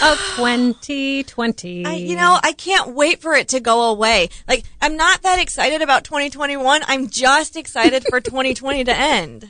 of 2020. I, you know, I can't wait for it to go away. Like, I'm not that excited about 2021. I'm just excited for 2020 to end.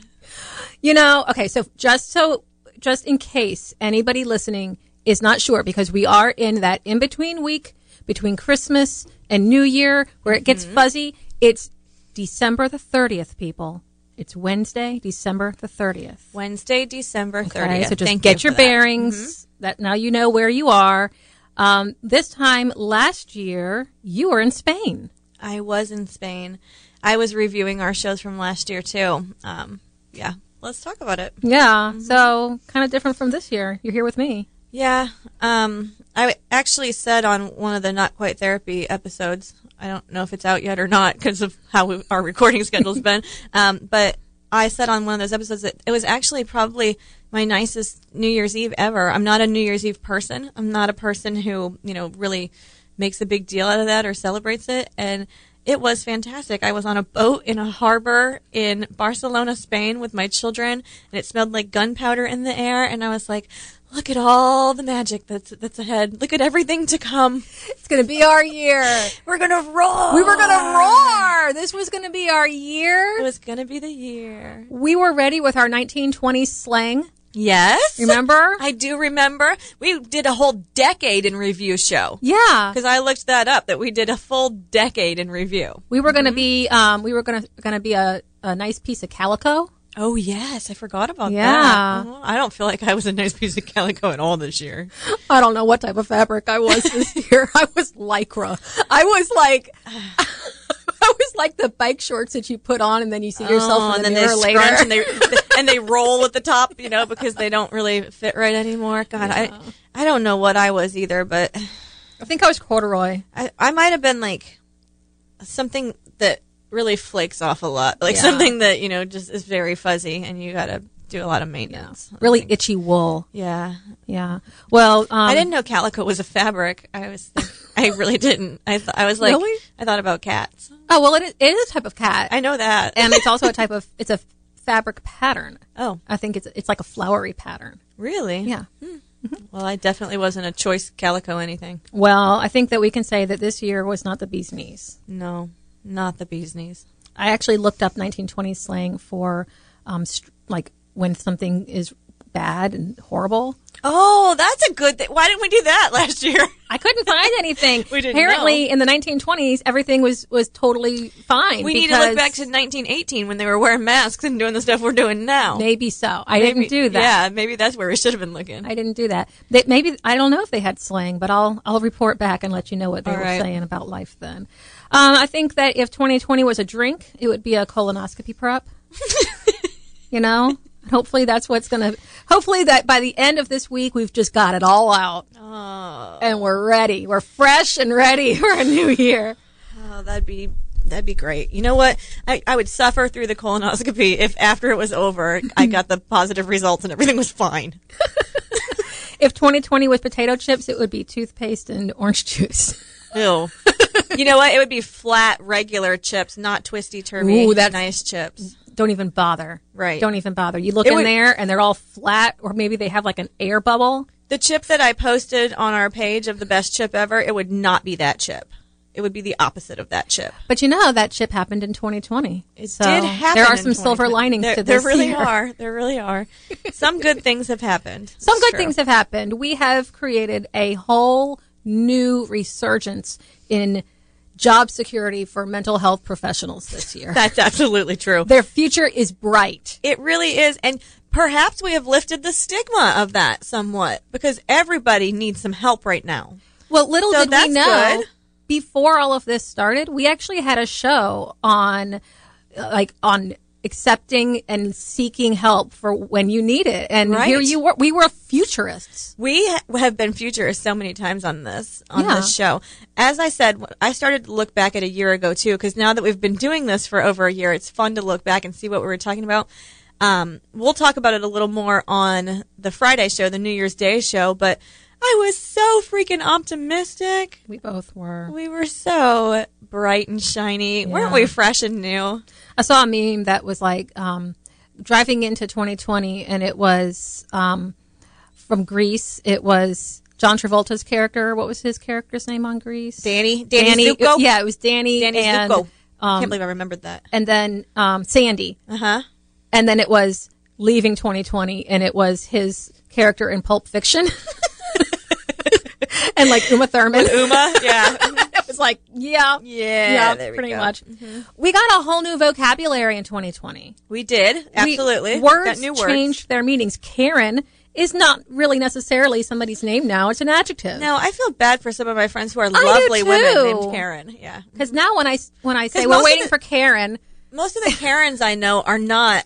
You know, okay, so just so, just in case anybody listening is not sure, because we are in that in between week between Christmas and New Year where it gets mm-hmm. fuzzy. It's December the 30th, people. It's Wednesday, December the 30th. Wednesday, December 30th. Okay, so just Thank get you your for that. bearings. That now you know where you are. Um, this time last year, you were in Spain. I was in Spain. I was reviewing our shows from last year too. Um, yeah, let's talk about it. Yeah, so kind of different from this year. You're here with me. Yeah, um, I actually said on one of the Not Quite Therapy episodes. I don't know if it's out yet or not because of how we, our recording schedule's been. Um, but I said on one of those episodes that it was actually probably my nicest New Year's Eve ever. I'm not a New Year's Eve person. I'm not a person who you know really makes a big deal out of that or celebrates it. And it was fantastic. I was on a boat in a harbor in Barcelona, Spain with my children and it smelled like gunpowder in the air. And I was like, look at all the magic that's, that's ahead. Look at everything to come. It's going to be our year. We're going to roar. We were going to roar. This was going to be our year. It was going to be the year. We were ready with our 1920s slang. Yes. Remember? I do remember. We did a whole decade in review show. yeah. Because I looked that up, that we did a full decade in review. We were going to be, um, we were going to, going to be a, a nice piece of calico. Oh yes, I forgot about Yeah. that. Oh, I don't feel like I was a nice piece of calico at all this year. I don't know what type of fabric I was this year. I was lycra. I was like, I was like the bike shorts that you put on and then you see yourself Oh, in and the then mirror they later. and they and they roll at the top, you know, because they don't really fit right anymore. God, I I don't know what I was either, but I think I was corduroy. I I might have been like something that really flakes off a lot, like Yeah. something that you know just is very fuzzy, and you got to do a lot of maintenance. I Really itchy wool. Yeah, Yeah. Well, um, I didn't know calico was a fabric. I was, I really didn't. I thought I was like, Really? I thought about cats. Oh well, it is, it is a type of cat, I know that. and it's also a type of it's a fabric pattern. oh, I think it's it's like a flowery pattern. really? Yeah. Well, I definitely wasn't a choice calico anything. Well, I think that we can say that this year was not the bee's knees. No, not the bee's knees. I actually looked up 1920s slang for um, st- like when something is bad and horrible. Oh, that's a good thing. Why didn't we do that last year? I couldn't find anything. We didn't Apparently, in the 1920s, everything was was totally fine. We need to look back to 1918 when they were wearing masks and doing the stuff we're doing now. maybe so. I Maybe- didn't do that. Yeah, maybe that's where we should have been looking. I didn't do that. They, maybe I don't know if they had slang, but I'll I'll report back and let you know what they All were right. saying about life then. Um, I think that if 2020 was a drink, it would be a colonoscopy prep. you know, hopefully that's what's gonna. Hopefully that by the end of this week we've just got it all out oh, and we're ready. We're fresh and ready for a new year. oh, that'd be that'd be great. You know what? I, I would suffer through the colonoscopy if after it was over, I got the positive results and everything was fine. If 2020 was potato chips, it would be toothpaste and orange juice. Ew. You know what? It would be flat, regular chips, not twisty turvy. Ooh, that's- nice chips. Don't even bother. Right. Don't even bother. You look It in would- there and they're all flat, or maybe they have like an air bubble. The chip that I posted on our page of the best chip ever, it would not be that chip. It would be the opposite of that chip. But you know that chip happened in 2020. It So did happen. There are some silver linings there, to this. There really year. are. There really are. Some good things have happened. Some It's good true. things have happened. We have created a whole new resurgence in job security for mental health professionals this year. That's absolutely true. Their future is bright. It really is. And perhaps we have lifted the stigma of that somewhat because everybody needs some help right now. Well, little So did we know good. before all of this started, we actually had a show on, uh, like, on accepting and seeking help for when you need it. And Right. here you were, we were futurists. We have been futurists so many times on this on Yeah. this show. As I said, I started to look back at a year ago too, because now that we've been doing this for over a year, it's fun to look back and see what we were talking about. Um, we'll talk about it a little more on the Friday show, the New Year's Day show, but I was so freaking optimistic. We both were. We were so bright and shiny. Weren't we fresh and new? I saw a meme that was like um, driving into 2020, and it was um, from Grease. It was John Travolta's character. What was his character's name on Grease? Danny, Danny, Zuko. Yeah, it was Danny. Danny and, Zuko. um, Can't believe I remembered that. and then um, Sandy, Uh huh. and then it was leaving 2020, and it was his character in Pulp Fiction, and like Uma Thurman. Uma, yeah, it was like, yeah, yeah, yeah, we pretty go. much. Mm-hmm. We got a whole new vocabulary in 2020. We did We- absolutely. words Got words. changed their meanings. Karen is not really necessarily somebody's name now; it's an adjective. No, I feel bad for some of my friends who are lovely women named Karen. Yeah, because now when I when I say we're waiting the- for Karen, most of the Karens I know are not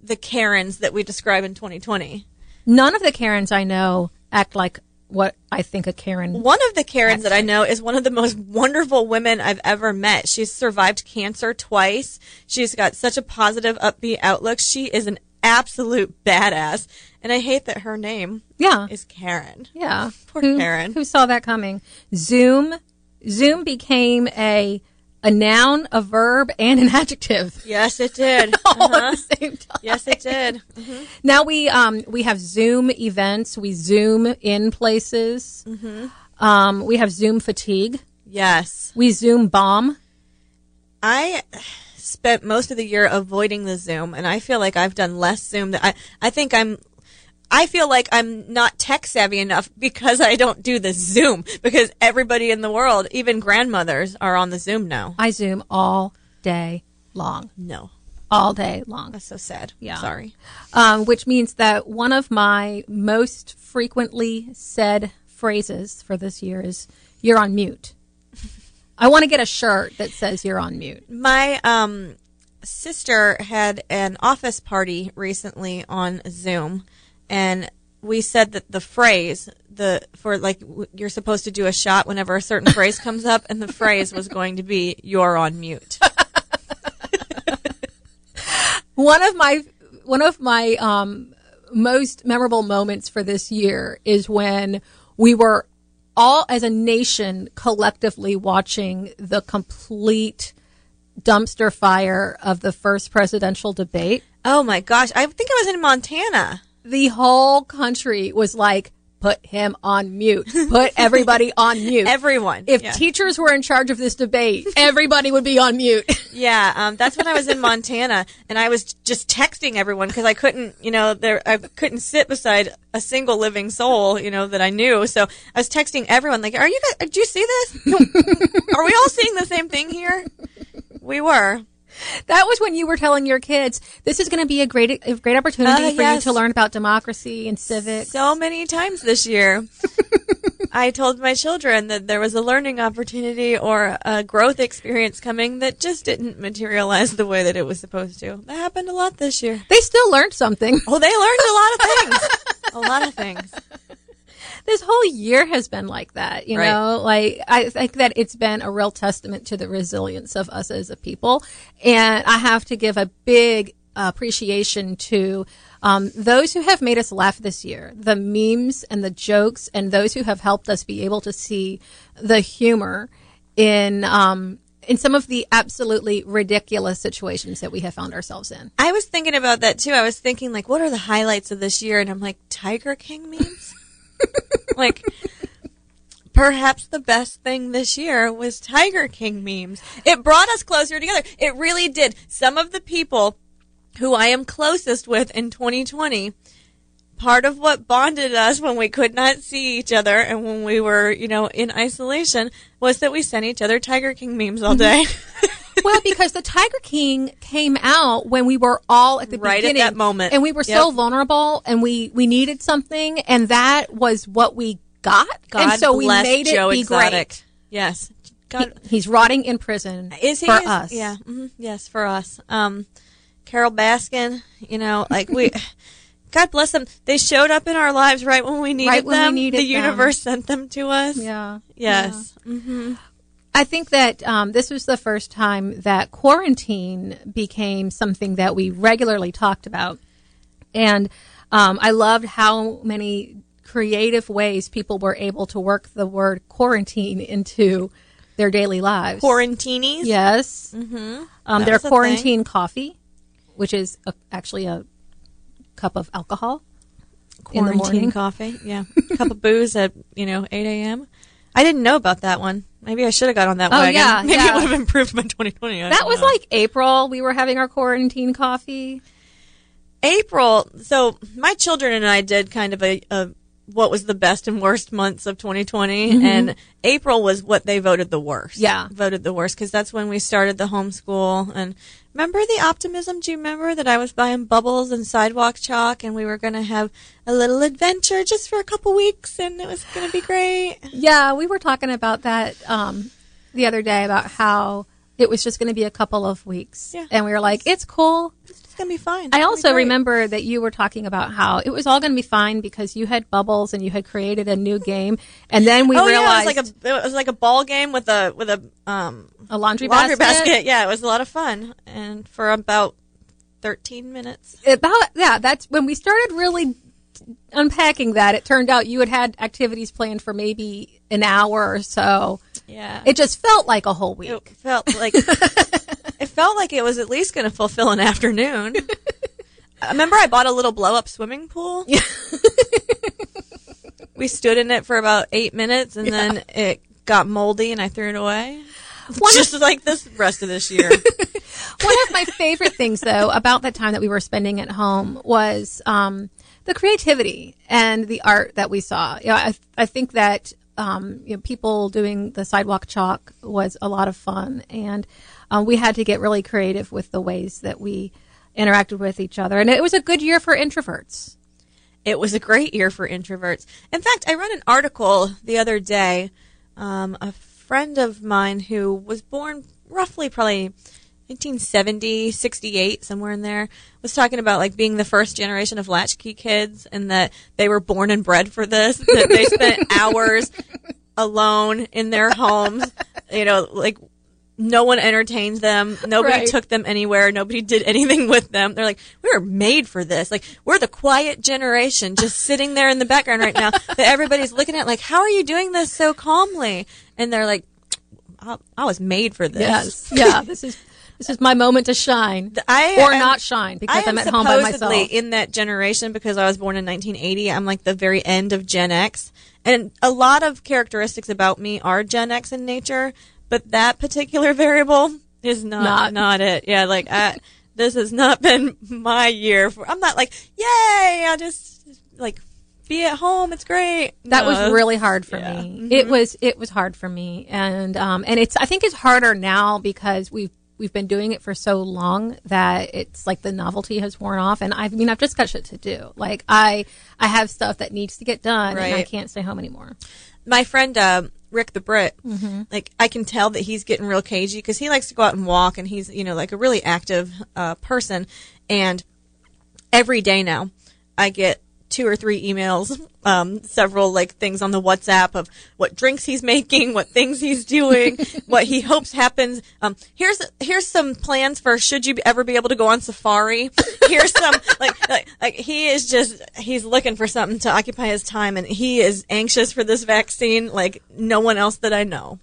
the Karens that we describe in 2020. none of the Karens I know act like what I think a Karen. One of the Karens that I know is one of the most wonderful women I've ever met. She's survived cancer twice. She's got such a positive, upbeat outlook. She is an absolute badass. And I hate that her name Yeah, is Karen. yeah. Poor who, Karen. Who saw that coming? Zoom. Zoom became a a noun, a verb, and an adjective Yes, it did. all Uh-huh. at the same time. Yes, it did. Now we um we have Zoom events. We Zoom in places. Mm-hmm. Um, we have Zoom fatigue. Yes. We Zoom bomb. I spent most of the year avoiding the Zoom, and I feel like I've done less Zoom. That I, I think I'm. I feel like I'm not tech savvy enough because I don't do the Zoom. Because everybody in the world, even grandmothers, are on the Zoom now. I Zoom all day long, No, all day long. that's so sad. Yeah. Sorry. Um, which means that one of my most frequently said phrases for this year is "You're on mute." I want to get a shirt that says "You're on mute." My um sister had an office party recently on Zoom, and we said that the phrase the for like you're supposed to do a shot whenever a certain phrase comes up, and the phrase was going to be "You're on mute." One of my one of my um, most memorable moments for this year is when we were all as a nation collectively watching the complete dumpster fire of the first presidential debate. Oh my gosh! I think I was in Montana. The whole country was like, "Put him on mute. Put everybody on mute." Everyone. if yeah. teachers were in charge of this debate, everybody would be on mute. yeah, um, that's when I was in Montana, and I was just texting everyone because I couldn't, you know, there I couldn't sit beside a single living soul, you know, that I knew. So I was texting everyone, like, "Are you guys? Did you see this? Are we all seeing the same thing here?" We were. That was when you were telling your kids, "This is going to be a great, a great opportunity Uh, for yes. you to learn about democracy and civics." so many times this year. I told my children that there was a learning opportunity or a growth experience coming that just didn't materialize the way that it was supposed to. That happened a lot this year. They still learned something. Oh, they learned a lot of things. a lot of things. This whole year has been like that, you Right. know. Like I think that it's been a real testament to the resilience of us as a people, and I have to give a big appreciation to um, those who have made us laugh this year, the memes and the jokes, and those who have helped us be able to see the humor in um, in some of the absolutely ridiculous situations that we have found ourselves in. I was thinking about that too. I was thinking like, what are the highlights of this year? And I'm like, Tiger King memes. like, perhaps the best thing this year was Tiger King memes. It brought us closer together. It really did. Some of the people who I am closest with in 2020 part of what bonded us when we could not see each other and when we were, you know, in isolation was that we sent each other Tiger King memes all mm-hmm. day. well, because the Tiger King came out when we were all at the Right at that moment. and we were so vulnerable, and we we needed something, and that was what we got, God and so we made it be Exotic. great. Yes. He- God, he's rotting in prison is he for is- us. Yeah. mhm, yes, for us. Um, Carole Baskin, you know, like we. God bless them. They showed up in our lives right when we needed Right when we them. needed the them. universe sent them to us. yeah. Yes. hmm I think that um, this was the first time that quarantine became something that we regularly talked about. And um, I loved how many creative ways people were able to work the word quarantine into their daily lives. Quarantinis. Yes. Mm-hmm. Um, their quarantine coffee, which is a, actually a cup of alcohol Quarantine coffee. Yeah. A cup of booze at, you know, 8 a.m. I didn't know about that one. Maybe I should have got on that Oh, wagon. yeah, Maybe yeah. it would have improved my 2020. I That was know. like April. We were having our quarantine coffee. April. So my children and I did kind of a, a what was the best and worst months of 2020, and April was what they voted the worst. Mm-hmm. Yeah. voted the worst because that's when we started the homeschool. And remember the optimism? Do you remember that I was buying bubbles and sidewalk chalk, and we were going to have a little adventure just for a couple weeks, and it was going to be great. Yeah, we were talking about that um, the other day about how it was just going to be a couple of weeks, Yeah. and we were like, "It's cool." Going to be fine. It's I also remember that you were talking about how it was all going to be fine because you had bubbles and you had created a new game, and then we oh realized yeah, it was like a it was like a ball game with a with a um a laundry, laundry basket. basket. Yeah, it was a lot of fun, and for about thirteen minutes. About yeah, that's when we started really unpacking that. It turned out you had had activities planned for maybe an hour or so. Yeah, It just felt like a whole week. it felt like felt like it was at least going to fulfill an afternoon. Remember I bought a little blow up swimming pool. we stood in it for about eight minutes, and then it got moldy, and I threw it away. One of- Just like this rest of this year. One of my favorite things, though, about the time that we were spending at home was um, the creativity and the art that we saw. You know, I, I think that um, you know, people doing the sidewalk chalk was a lot of fun, and um, we had to get really creative with the ways that we interacted with each other. And it was a good year for introverts. It was a great year for introverts. In fact, I read an article the other day. Um, a friend of mine who was born roughly probably 1970, 68, somewhere in there, was talking about like being the first generation of latchkey kids and that they were born and bred for this, that they spent hours alone in their homes, you know, like no one entertained them. Nobody Right. took them anywhere. Nobody did anything with them. They're like, we were made for this. Like, we're the quiet generation just sitting there in the background right now that everybody's looking at like, how are you doing this so calmly? And they're like, I, I was made for this. Yes, yeah. This is this is my moment to shine, I or am- not shine because I'm at home by myself. in that generation because I was born in 1980. I'm like the very end of Gen X, and a lot of characteristics about me are Gen X in nature, but that particular variable is not Not. not, it. Yeah, like I, this has not been my year. For, I'm not like yay. I just like be at home. It's great. that No. was really hard for yeah. Mm-hmm. me. It was it was hard for me, and um, and it's I think it's harder now because we've we've been doing it for so long that it's like the novelty has worn off. And I mean, I've just got shit to do. Like I I have stuff that needs to get done, and I can't stay home anymore. my friend uh, Rick the Brit, Mm-hmm. like I can tell that he's getting real cagey because he likes to go out and walk, and he's you know like a really active uh, person. And every day now, I get two or three emails, um, several like things on the WhatsApp of what drinks he's making, what things he's doing, what he hopes happens. Um, here's here's some plans for should you ever be able to go on safari. Here's some like like like he is just he's looking for something to occupy his time, and he is anxious for this vaccine like no one else that I know.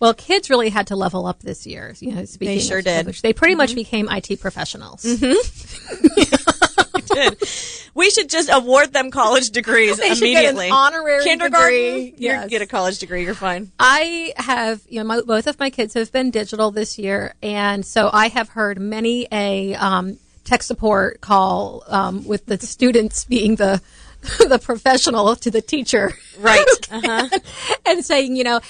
Well, kids really had to level up this year. You know, speaking sure of did. Mm-hmm. they pretty much became IT professionals. Did. We should just award them college degrees They should get an immediately. honorary Kindergarten, degree. you get a college degree. You're fine. I have, you know, my, both of my kids have been digital this year, and so I have heard many a um, tech support call um, with the students being the the professional to the teacher. Right. Uh-huh. and saying, you know,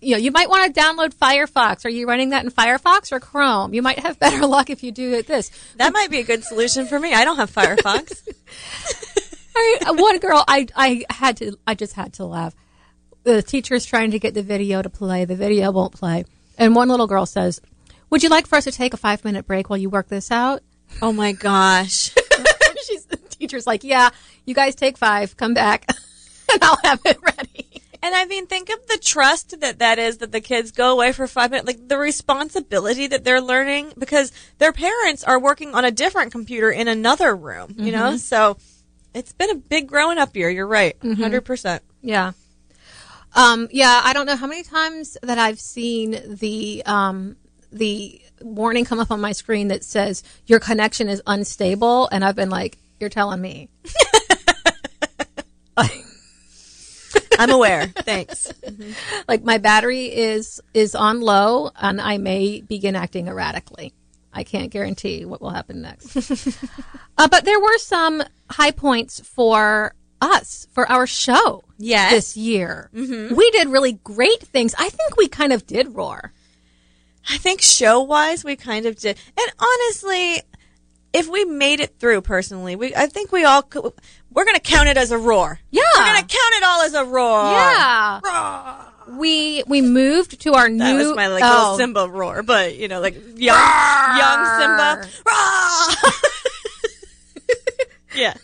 you know, you might want to download Firefox. Are you running that in Firefox or Chrome? You might have better luck if you do it this. That might be a good solution for me. I don't have Firefox. I, uh, one girl, I, I had to, I just had to laugh. The teacher's trying to get the video to play. The video won't play. And one little girl says, would you like for us to take a five minute break while you work this out? oh my gosh. She's, the teacher's like, yeah, you guys take five, come back, and I'll have it ready. And I mean, think of the trust that that is that the kids go away for five minutes, like the responsibility that they're learning because their parents are working on a different computer in another room, you know? So it's been a big growing up year. You're right. 100%. percent Yeah. Um, yeah, I don't know how many times that I've seen the um, the warning come up on my screen that says your connection is unstable, and I've been like, "You're telling me." I'm aware. Thanks. like my battery is is on low, and I may begin acting erratically. I can't guarantee what will happen next. uh, but there were some high points for us for our show Yes. this year. We did really great things. I think we kind of did roar. I think show wise, we kind of did. And honestly, if we made it through personally, we, I think we all could, we're going to count it as a roar. Yeah. We're going to count it all as a roar. Yeah. Roar. We we moved to our new That was my like oh, little Simba roar, but you know, like young, young Simba. Roar. yeah.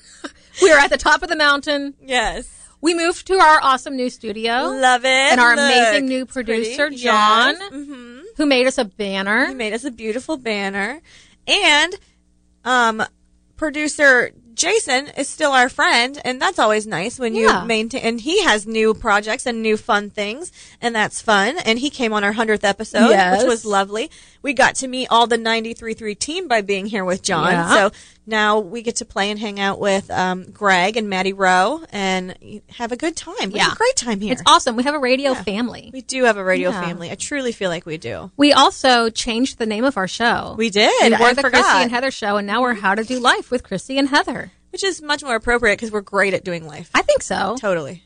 We are at the top of the mountain. Yes. We moved to our awesome new studio. Love it. and our Look, amazing new producer, John, Yes. Mhm. who made us a banner. He made us a beautiful banner. And um producer Jason is still our friend, and that's always nice when you Yeah. maintain. And he has new projects and new fun things, and that's fun. And he came on our hundredth episode, Yes. which was lovely. We got to meet all the 93.3 team by being here with John. Yeah. So now we get to play and hang out with um, Greg and Maddie Rowe and have a good time. We have Yeah. a great time here. It's awesome. We have a radio family. we do have a radio Yeah. family. I truly feel like we do. We also changed the name of our show. We did. We I were the forgot. Chrissy and Heather show, and now we're How to Do Life with Chrissy and Heather. which is much more appropriate because we're great at doing life. I think so. Totally.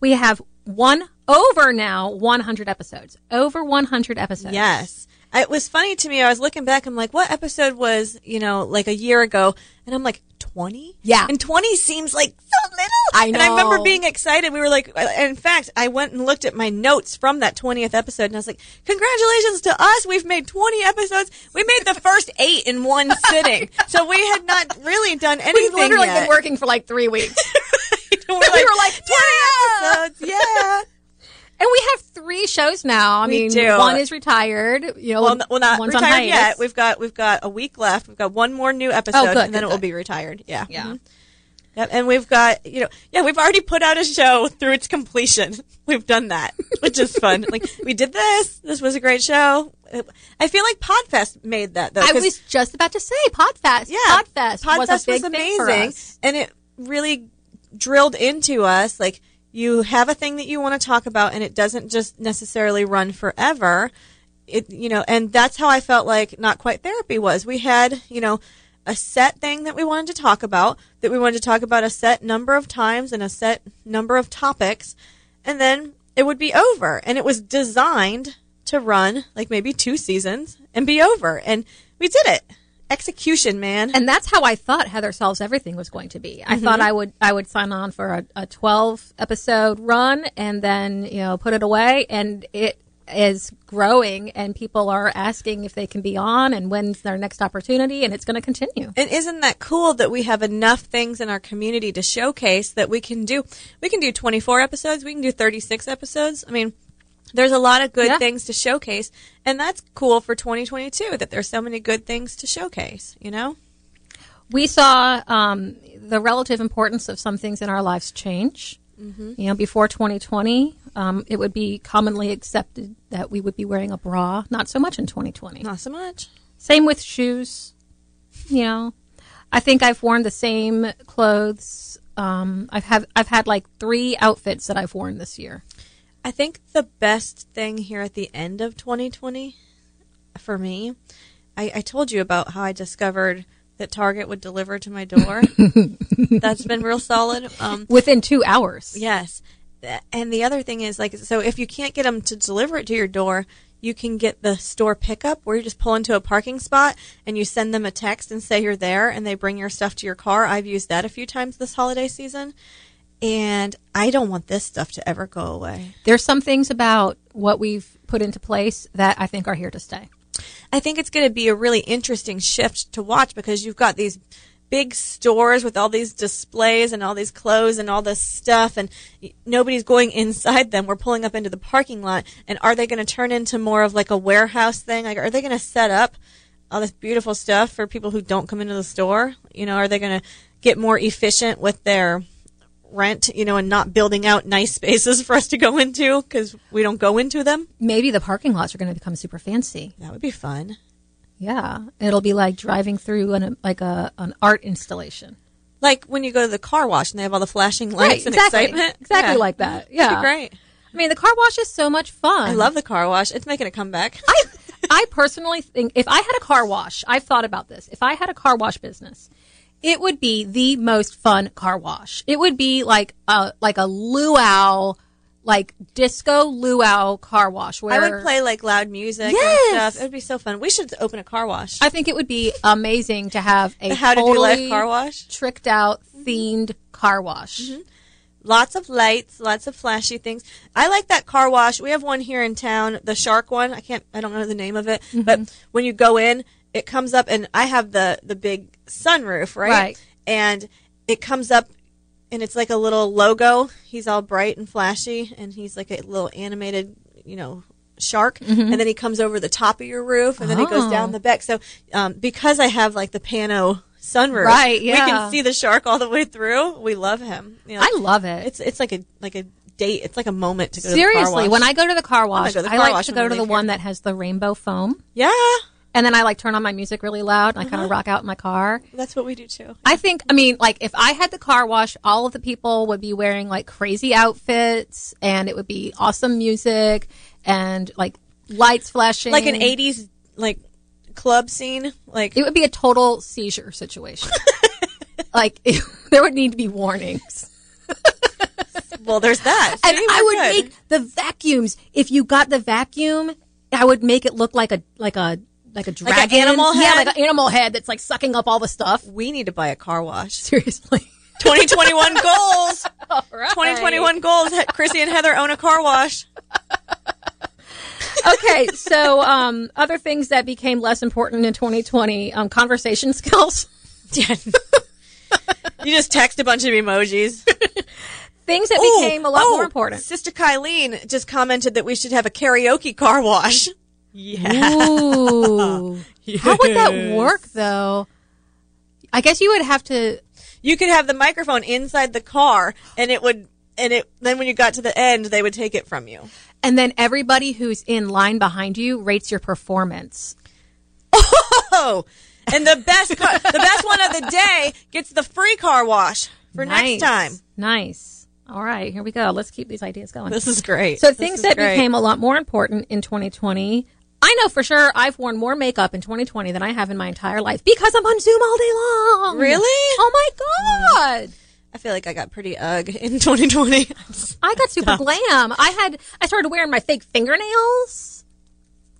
We have one over now 100 episodes. Over 100 episodes. Yes. It was funny to me. I was looking back. I'm like, what episode was, you know, like a year ago? And I'm like, 20? Yeah. And 20 seems like so little. I know. And I remember being excited. We were like, uh, in fact, I went and looked at my notes from that 20th episode and I was like, congratulations to us. We've made 20 episodes. We made the first eight in one sitting. so we had not really done anything We've literally yet. been working for like three weeks. we were we were like, 20 episodes. Yeah. And we have three shows now. I We mean, do. one is retired. You know, Well, well, not retired yet. We've got we've got a week left. We've got one more new episode, Oh, good, and then good, it will be retired. Yeah, Yeah. Mhm. Yep. And we've got you know yeah we've already put out a show through its completion. We've done that, which is fun. like we did this. This was a great show. I feel like Podfest made that though. I was just about to say Podfest. yeah, Podfest, Podfest was a big thing for amazing, and it really drilled into us like you have a thing that you want to talk about, and it doesn't just necessarily run forever. It you know, and that's how I felt like not quite therapy was. We had you know a set thing that we wanted to talk about that we wanted to talk about a set number of times and a set number of topics, and then it would be over, and it was designed to run like maybe two seasons and be over, and we did it. Execution, man. And that's how I thought Heather Solves Everything was going to be. I thought mm-hmm. I would I would sign on for a, a twelve episode run and then you know put it away, and it is growing, and people are asking if they can be on and when's their next opportunity, and it's going to continue. And isn't that cool that we have enough things in our community to showcase that we can do? We can do 24 episodes. We can do 36 episodes. I mean, there's a lot of good Yeah. things to showcase. And that's cool for 2022 that there's so many good things to showcase, you know? we saw um, the relative importance of some things in our lives change. Mm-hmm. You know, before 2020, um, it would be commonly accepted that we would be wearing a bra. Not so much in 2020. Not so much. Same with shoes. You know, I think I've worn the same clothes. Um, I've have I've had like three outfits that I've worn this year. I think the best thing here at the end of 2020 for me, I, I told you about how I discovered that Target would deliver to my door. That's been real solid. Um, Within two hours. Yes. And the other thing is like so if you can't get them to deliver it to your door, you can get the store pickup where you just pull into a parking spot and you send them a text and say you're there and they bring your stuff to your car. I've used that a few times this holiday season. And I don't want this stuff to ever go away. There's some things about what we've put into place that I think are here to stay. I think it's going to be a really interesting shift to watch because you've got these big stores with all these displays and all these clothes and all this stuff and nobody's going inside them. We're pulling up into the parking lot and are they going to turn into more of like a warehouse thing? Like are they going to set up all this beautiful stuff for people who don't come into the store? You know, are they going to get more efficient with their rent, you know, and not building out nice spaces for us to go into because we don't go into them? Maybe the parking lots are going to become super fancy. That would be fun. Yeah, it'll be like driving through an like a an art installation. Like when you go to the car wash and they have all the flashing lights and exactly, excitement. exactly Yeah. like that. Yeah, great. I mean, the car wash is so much fun. I love the car wash. It's making a comeback. I I personally think if I had a car wash, I've thought about this. If I had a car wash business, it would be the most fun car wash. It would be like a like a luau, like disco luau car wash. Where I would play like loud music Yes. and stuff. It would be so fun. We should open a car wash. I think it would be amazing to have a How to Do Life car wash. tricked out themed car wash. Lots of lights, lots of flashy things. I like that car wash. We have one here in town, the shark one. I can't, I don't know the name of it, Mm-hmm. but when you go in, it comes up and I have the, the big sunroof, right? Right. And it comes up and it's like a little logo. He's all bright and flashy and he's like a little animated, you know, shark. And then he comes over the top of your roof and then he goes Mm-hmm. Oh. down the back. So, um, because I have like the pano sunroof, Right, yeah. we can see the shark all the way through. We love him. You know, I love it. it's it's like a like a date. It's like a moment to go to the car Seriously, wash. when I go to the car wash, go to the I like wash to go to the leave one here. that has the rainbow foam. yeah, And then I like turn on my music really loud and I Uh-huh. kind of rock out in my car. that's what we do too. I think, I mean, like if I had the car wash, all of the people would be wearing like crazy outfits and it would be awesome music and like lights flashing. Like an '80s like club scene. Like It would be a total seizure situation. like it, there would need to be warnings. well, there's that. And I would good. make the vacuums. If you got the vacuum, I would make it look like a like a like a an dragon animal Yeah, head? like an animal head that's like sucking up all the stuff. We need to buy a car wash. Seriously. 2021 goals. All right. 2021 goals. Chrissy and Heather own a car wash. okay, so um, other things that became less important in 2020, um, conversation skills. Yeah. you just text a bunch of emojis. Things that Ooh, became a lot oh, more important. Sister Kylene just commented that we should have a karaoke car wash. Yeah. Ooh. How would that work, though? I guess you would have to. You could have the microphone inside the car, and it would, and it. Then when you got to the end, they would take it from you. And then everybody who's in line behind you rates your performance. Oh, and the best, car, the best one of the day gets the free car wash for Nice. next time. Nice. All right, here we go. Let's keep these ideas going. This is great. So things that great. became a lot more important in 2020. I know for sure I've worn more makeup in 2020 than I have in my entire life because I'm on Zoom all day long. Really? Oh my god. I feel like I got pretty ugh in 2020. I got super glam. I had I started wearing my fake fingernails,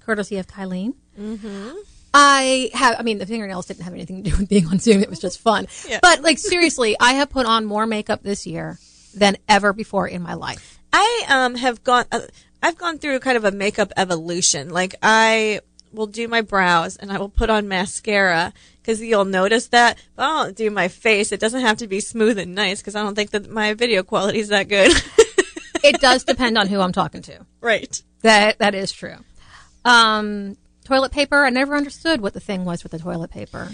courtesy of Kylene. Mm-hmm. I have. I mean, the fingernails didn't have anything to do with being on Zoom. It was just fun. Yeah. But like seriously, I have put on more makeup this year than ever before in my life. I um have gone. Uh, I've gone through kind of a makeup evolution. Like I will do my brows and I will put on mascara because you'll notice that. But I don't do my face. It doesn't have to be smooth and nice because I don't think that my video quality is that good. It does depend on who I'm talking to. right. That that is true. Um, toilet paper. I never understood what the thing was with the toilet paper.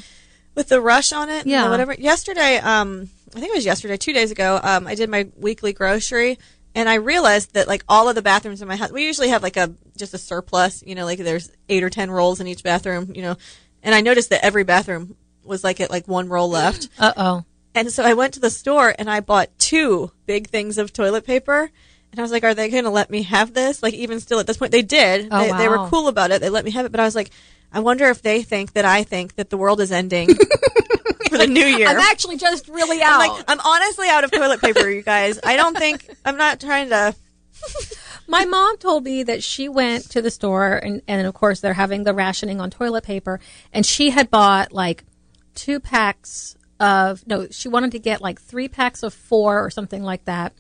with the rush on it. Yeah. Whatever. Yesterday, um, I think it was yesterday, two days ago, um, I did my weekly grocery and I realized that like all of the bathrooms in my house, we usually have like a, just a surplus, you know, like there's eight or 10 rolls in each bathroom, you know, and I noticed that every bathroom was like at like one roll left. Uh oh. And so I went to the store and I bought two big things of toilet paper. And I was like, are they going to let me have this? Like, even still at this point, they did. Oh, they, they were cool about it. They let me have it. But I was like, I wonder if they think that I think that the world is ending for the new year. I'm actually just really out. I'm like, I'm honestly out of toilet paper, you guys. I don't think I'm not trying to. My mom told me that she went to the store and, and of course they're having the rationing on toilet paper and she had bought like two packs of no, she wanted to get like three packs of four or something like that.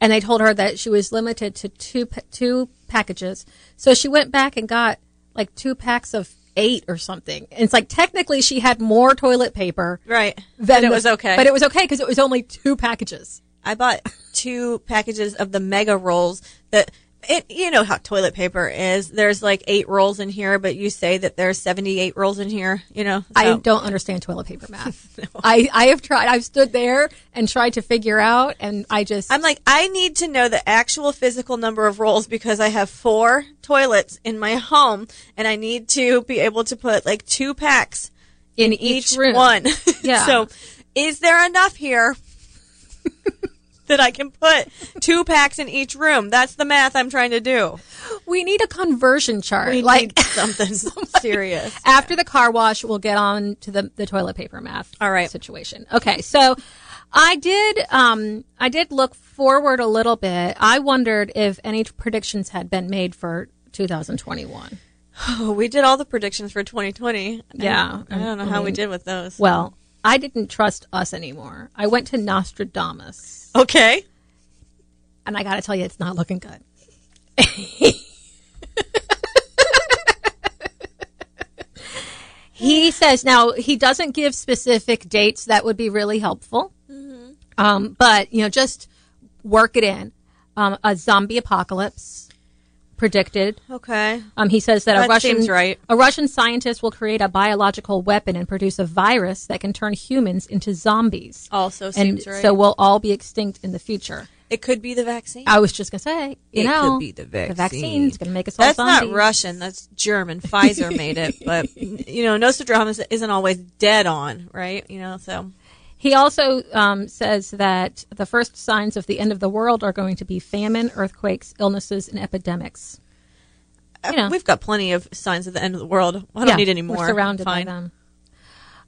And they told her that she was limited to two two packages. So she went back and got like two packs of eight or something. And it's like technically she had more toilet paper Right. than But it was okay. But it was okay because it was only two packages. I bought two packages of the mega rolls that it you know how toilet paper is. There's like eight rolls in here, but you say that there's 78 rolls in here, you know. I don't understand toilet paper math. I, I have tried. I've stood there and tried to figure out, and I just I'm like, I need to know the actual physical number of rolls because I have four toilets in my home and I need to be able to put like two packs in each, each, room. one. Yeah. so is there enough here that I can put two packs in each room? That's the math I'm trying to do. We need a conversion chart. We like need something serious. after the car wash, we'll get on to the the toilet paper math. All right. situation. Okay, so. I did. Um, I did look forward a little bit. I wondered if any predictions had been made for 2021. Oh, we did all the predictions for 2020. Yeah, I don't know I how we did with those. Well, I didn't trust us anymore. I went to Nostradamus. Okay. and I got to tell you, it's not looking good. he says now he doesn't give specific dates that would be really helpful, um, but you know, just work it in. Um, a zombie apocalypse predicted. Okay. Um, he says that, That a Russian seems right. a Russian scientist will create a biological weapon and produce a virus that can turn humans into zombies. Also and seems right. so we'll all be extinct in the future. it could be the vaccine. I was just gonna say, you It know, could be the vaccine. The vaccine. vaccine's gonna make us all That's not. Russian. That's German. Pfizer made it, but you know, Nostradamus isn't always dead on, right? You know, so He also um, says that the first signs of the end of the world are going to be famine, earthquakes, illnesses, and epidemics. You know. Uh, we've got plenty of signs of the end of the world. I don't Yeah, need any more. We're surrounded Fine. by them.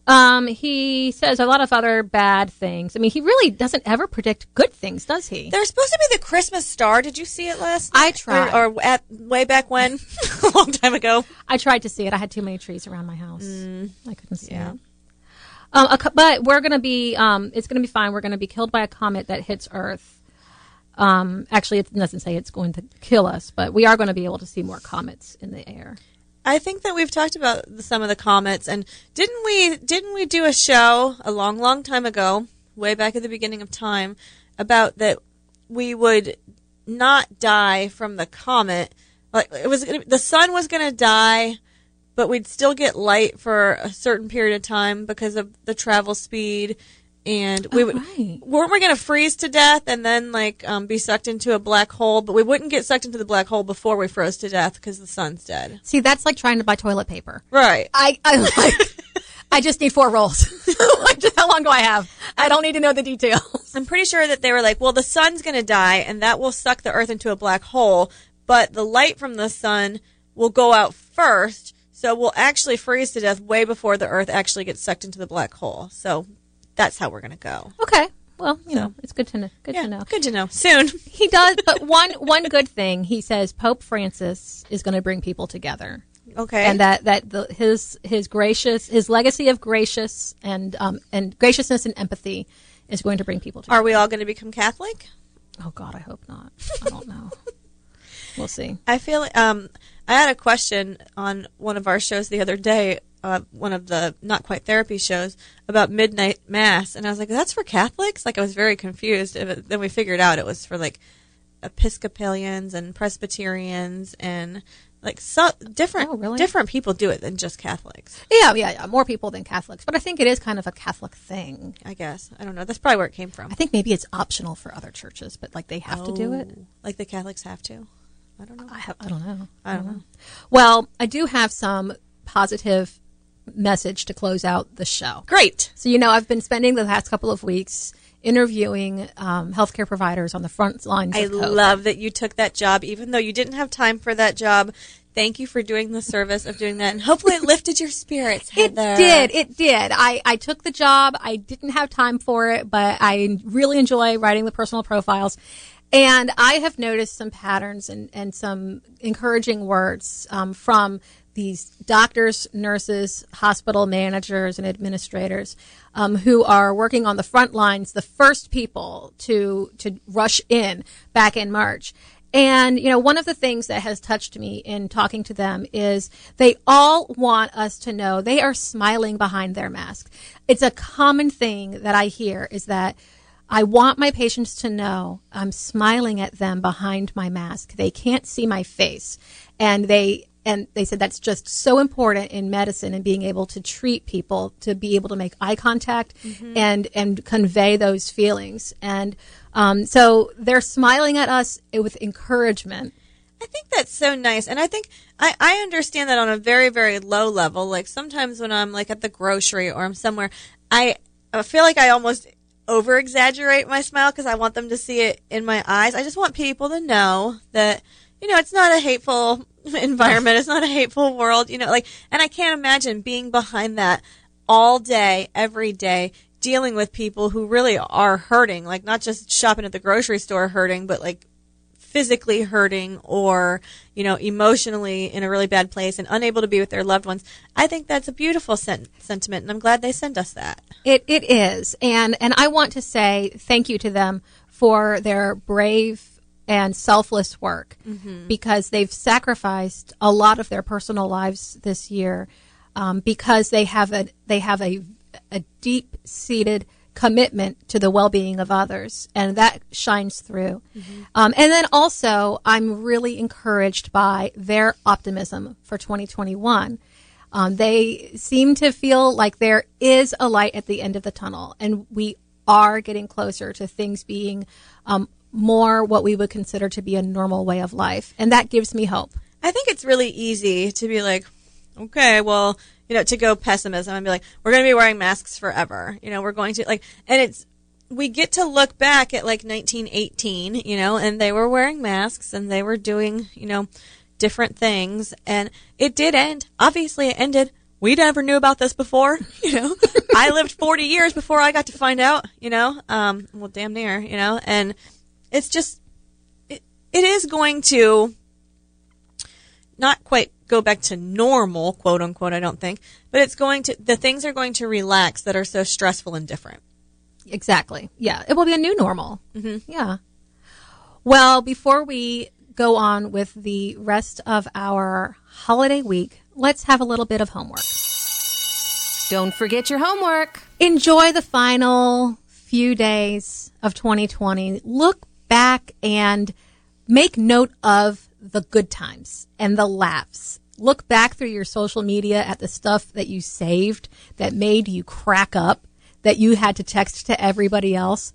Um, he says a lot of other bad things. I mean, he really doesn't ever predict good things, does he? There's supposed to be the Christmas star. Did you see it last I tried. Or, or at way back when, a long time ago. I tried to see it. I had too many trees around my house. I couldn't see Mm. yeah. it. Um, a, but we're going to be, um, it's going to be fine. We're going to be killed by a comet that hits Earth. Um, actually, it doesn't say it's going to kill us, but we are going to be able to see more comets in the air. I think that we've talked about the, some of the comets, and didn't we? Didn't we do a show a long, long time ago, way back at the beginning of time, about that we would not die from the comet? Like it was, the sun was going to die, but we'd still get light for a certain period of time because of the travel speed, and we would right. weren't we going to freeze to death and then like um, be sucked into a black hole? But we wouldn't get sucked into the black hole before we froze to death because the sun's dead. See, that's like trying to buy toilet paper. Right. I, I like, I just need four rolls. just how long do I have? I don't need to know the details. I'm pretty sure that they were like, well, the sun's going to die and that will suck the earth into a black hole, but the light from the sun will go out first, so we'll actually freeze to death way before the earth actually gets sucked into the black hole. So that's how we're going to go. Okay. Well, you know, it's good to know. Good Yeah, to know. good to know. Soon. He does, but one one good thing he says Pope Francis is going to bring people together, Okay. and that that the, his his gracious his legacy of gracious and um and graciousness and empathy is going to bring people together. Are we all going to become Catholic? oh God, I hope not. I don't know. we'll see. I feel um I had a question on one of our shows the other day, uh, one of the not quite therapy shows about midnight mass, and I was like, "That's for Catholics." Like I was very confused. It- then we figured out it was for like Episcopalians and Presbyterians and like so different Oh, really? different people do it than just Catholics. Yeah, yeah, yeah. More people than Catholics, but I think it is kind of a Catholic thing. I guess I don't know. That's probably where it came from. I think maybe it's optional for other churches, but like they have to do it. Oh, Like the Catholics have to. I don't know. I have, I don't know. I don't know. Well, I do have some positive message to close out the show. Great. So, you know, I've been spending the last couple of weeks interviewing um, healthcare providers on the front lines. I love that you took that job, even though you didn't have time for that job thank you for doing the service of doing that, and hopefully it lifted your spirits. It did. It did. I, I took the job. I didn't have time for it, but I really enjoy writing the personal profiles. And I have noticed some patterns and, and some encouraging words um, from these doctors, nurses, hospital managers, and administrators um, who are working on the front lines, the first people to to rush in back in March. And, you know, one of the things that has touched me in talking to them is they all want us to know they are smiling behind their mask. It's a common thing that I hear is that I want my patients to know I'm smiling at them behind my mask. They can't see my face. And they, and they said that's just so important in medicine and being able to treat people to be able to make eye contact and and convey those feelings and um, so they're smiling at us with encouragement I think that's so nice. And I think I, I understand that on a very, very low level. Like sometimes when I'm like at the grocery or I'm somewhere, I, I feel like I almost over exaggerate my smile because I want them to see it in my eyes. I just want people to know that, you know, it's not a hateful environment. It's not a hateful world, you know, like, and I can't imagine being behind that all day, every day, dealing with people who really are hurting, like not just shopping at the grocery store hurting, but like physically hurting or, you know, emotionally in a really bad place and unable to be with their loved ones. I think that's a beautiful sen- sentiment and I'm glad they sent us that. It it is, and and I want to say thank you to them for their brave and selfless work because they've sacrificed a lot of their personal lives this year um, because they have a they have a a deep seated commitment to the well being of others, and that shines through. Um, and then also, I'm really encouraged by their optimism for 2021. Um, they seem to feel like there is a light at the end of the tunnel, and we are getting closer to things being um, more what we would consider to be a normal way of life, and that gives me hope. I think it's really easy to be like, okay, well, you know, to go pessimism and be like, we're going to be wearing masks forever. You know, we're going to like, and it's, we get to look back at like 1918, you know, and they were wearing masks and they were doing, you know, different things and it did end. Obviously it ended. We never knew about this before, you know. I lived 40 years before I got to find out, you know. Um, well, damn near, you know, and it's just, it, it is going to not quite go back to normal, quote unquote, I don't think, but it's going to, the things are going to relax that are so stressful and different. Exactly. Yeah. It will be a new normal. Mm-hmm. Yeah. Well, before we go on with the rest of our holiday week, let's have a little bit of homework. Don't forget your homework. Enjoy the final few days of 2020. Look back and make note of the good times and the laughs. Look back through your social media at the stuff that you saved that made you crack up, that you had to text to everybody else.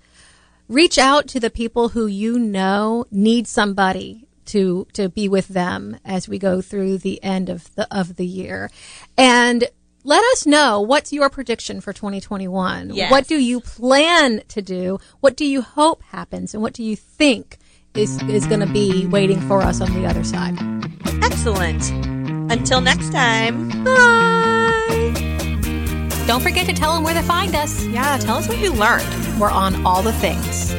Reach out to the people who you know need somebody to to be with them as we go through the end of the of the year. And let us know what's your prediction for 2021. Yes. What do you plan to do? What do you hope happens and what do you think is is going to be waiting for us on the other side? Excellent. Until next time. Bye. Don't forget to tell them where to find us. Yeah, tell us what you learned. We're on all the things.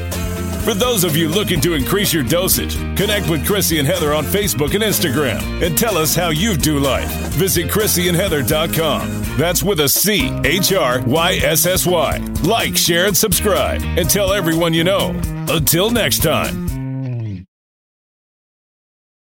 For those of you looking to increase your dosage, connect with Chrissy and Heather on Facebook and Instagram and tell us how you do life. Visit ChrissyandHeather.com. That's with a C H R Y S S Y. Like, share, and subscribe, and tell everyone you know. Until next time.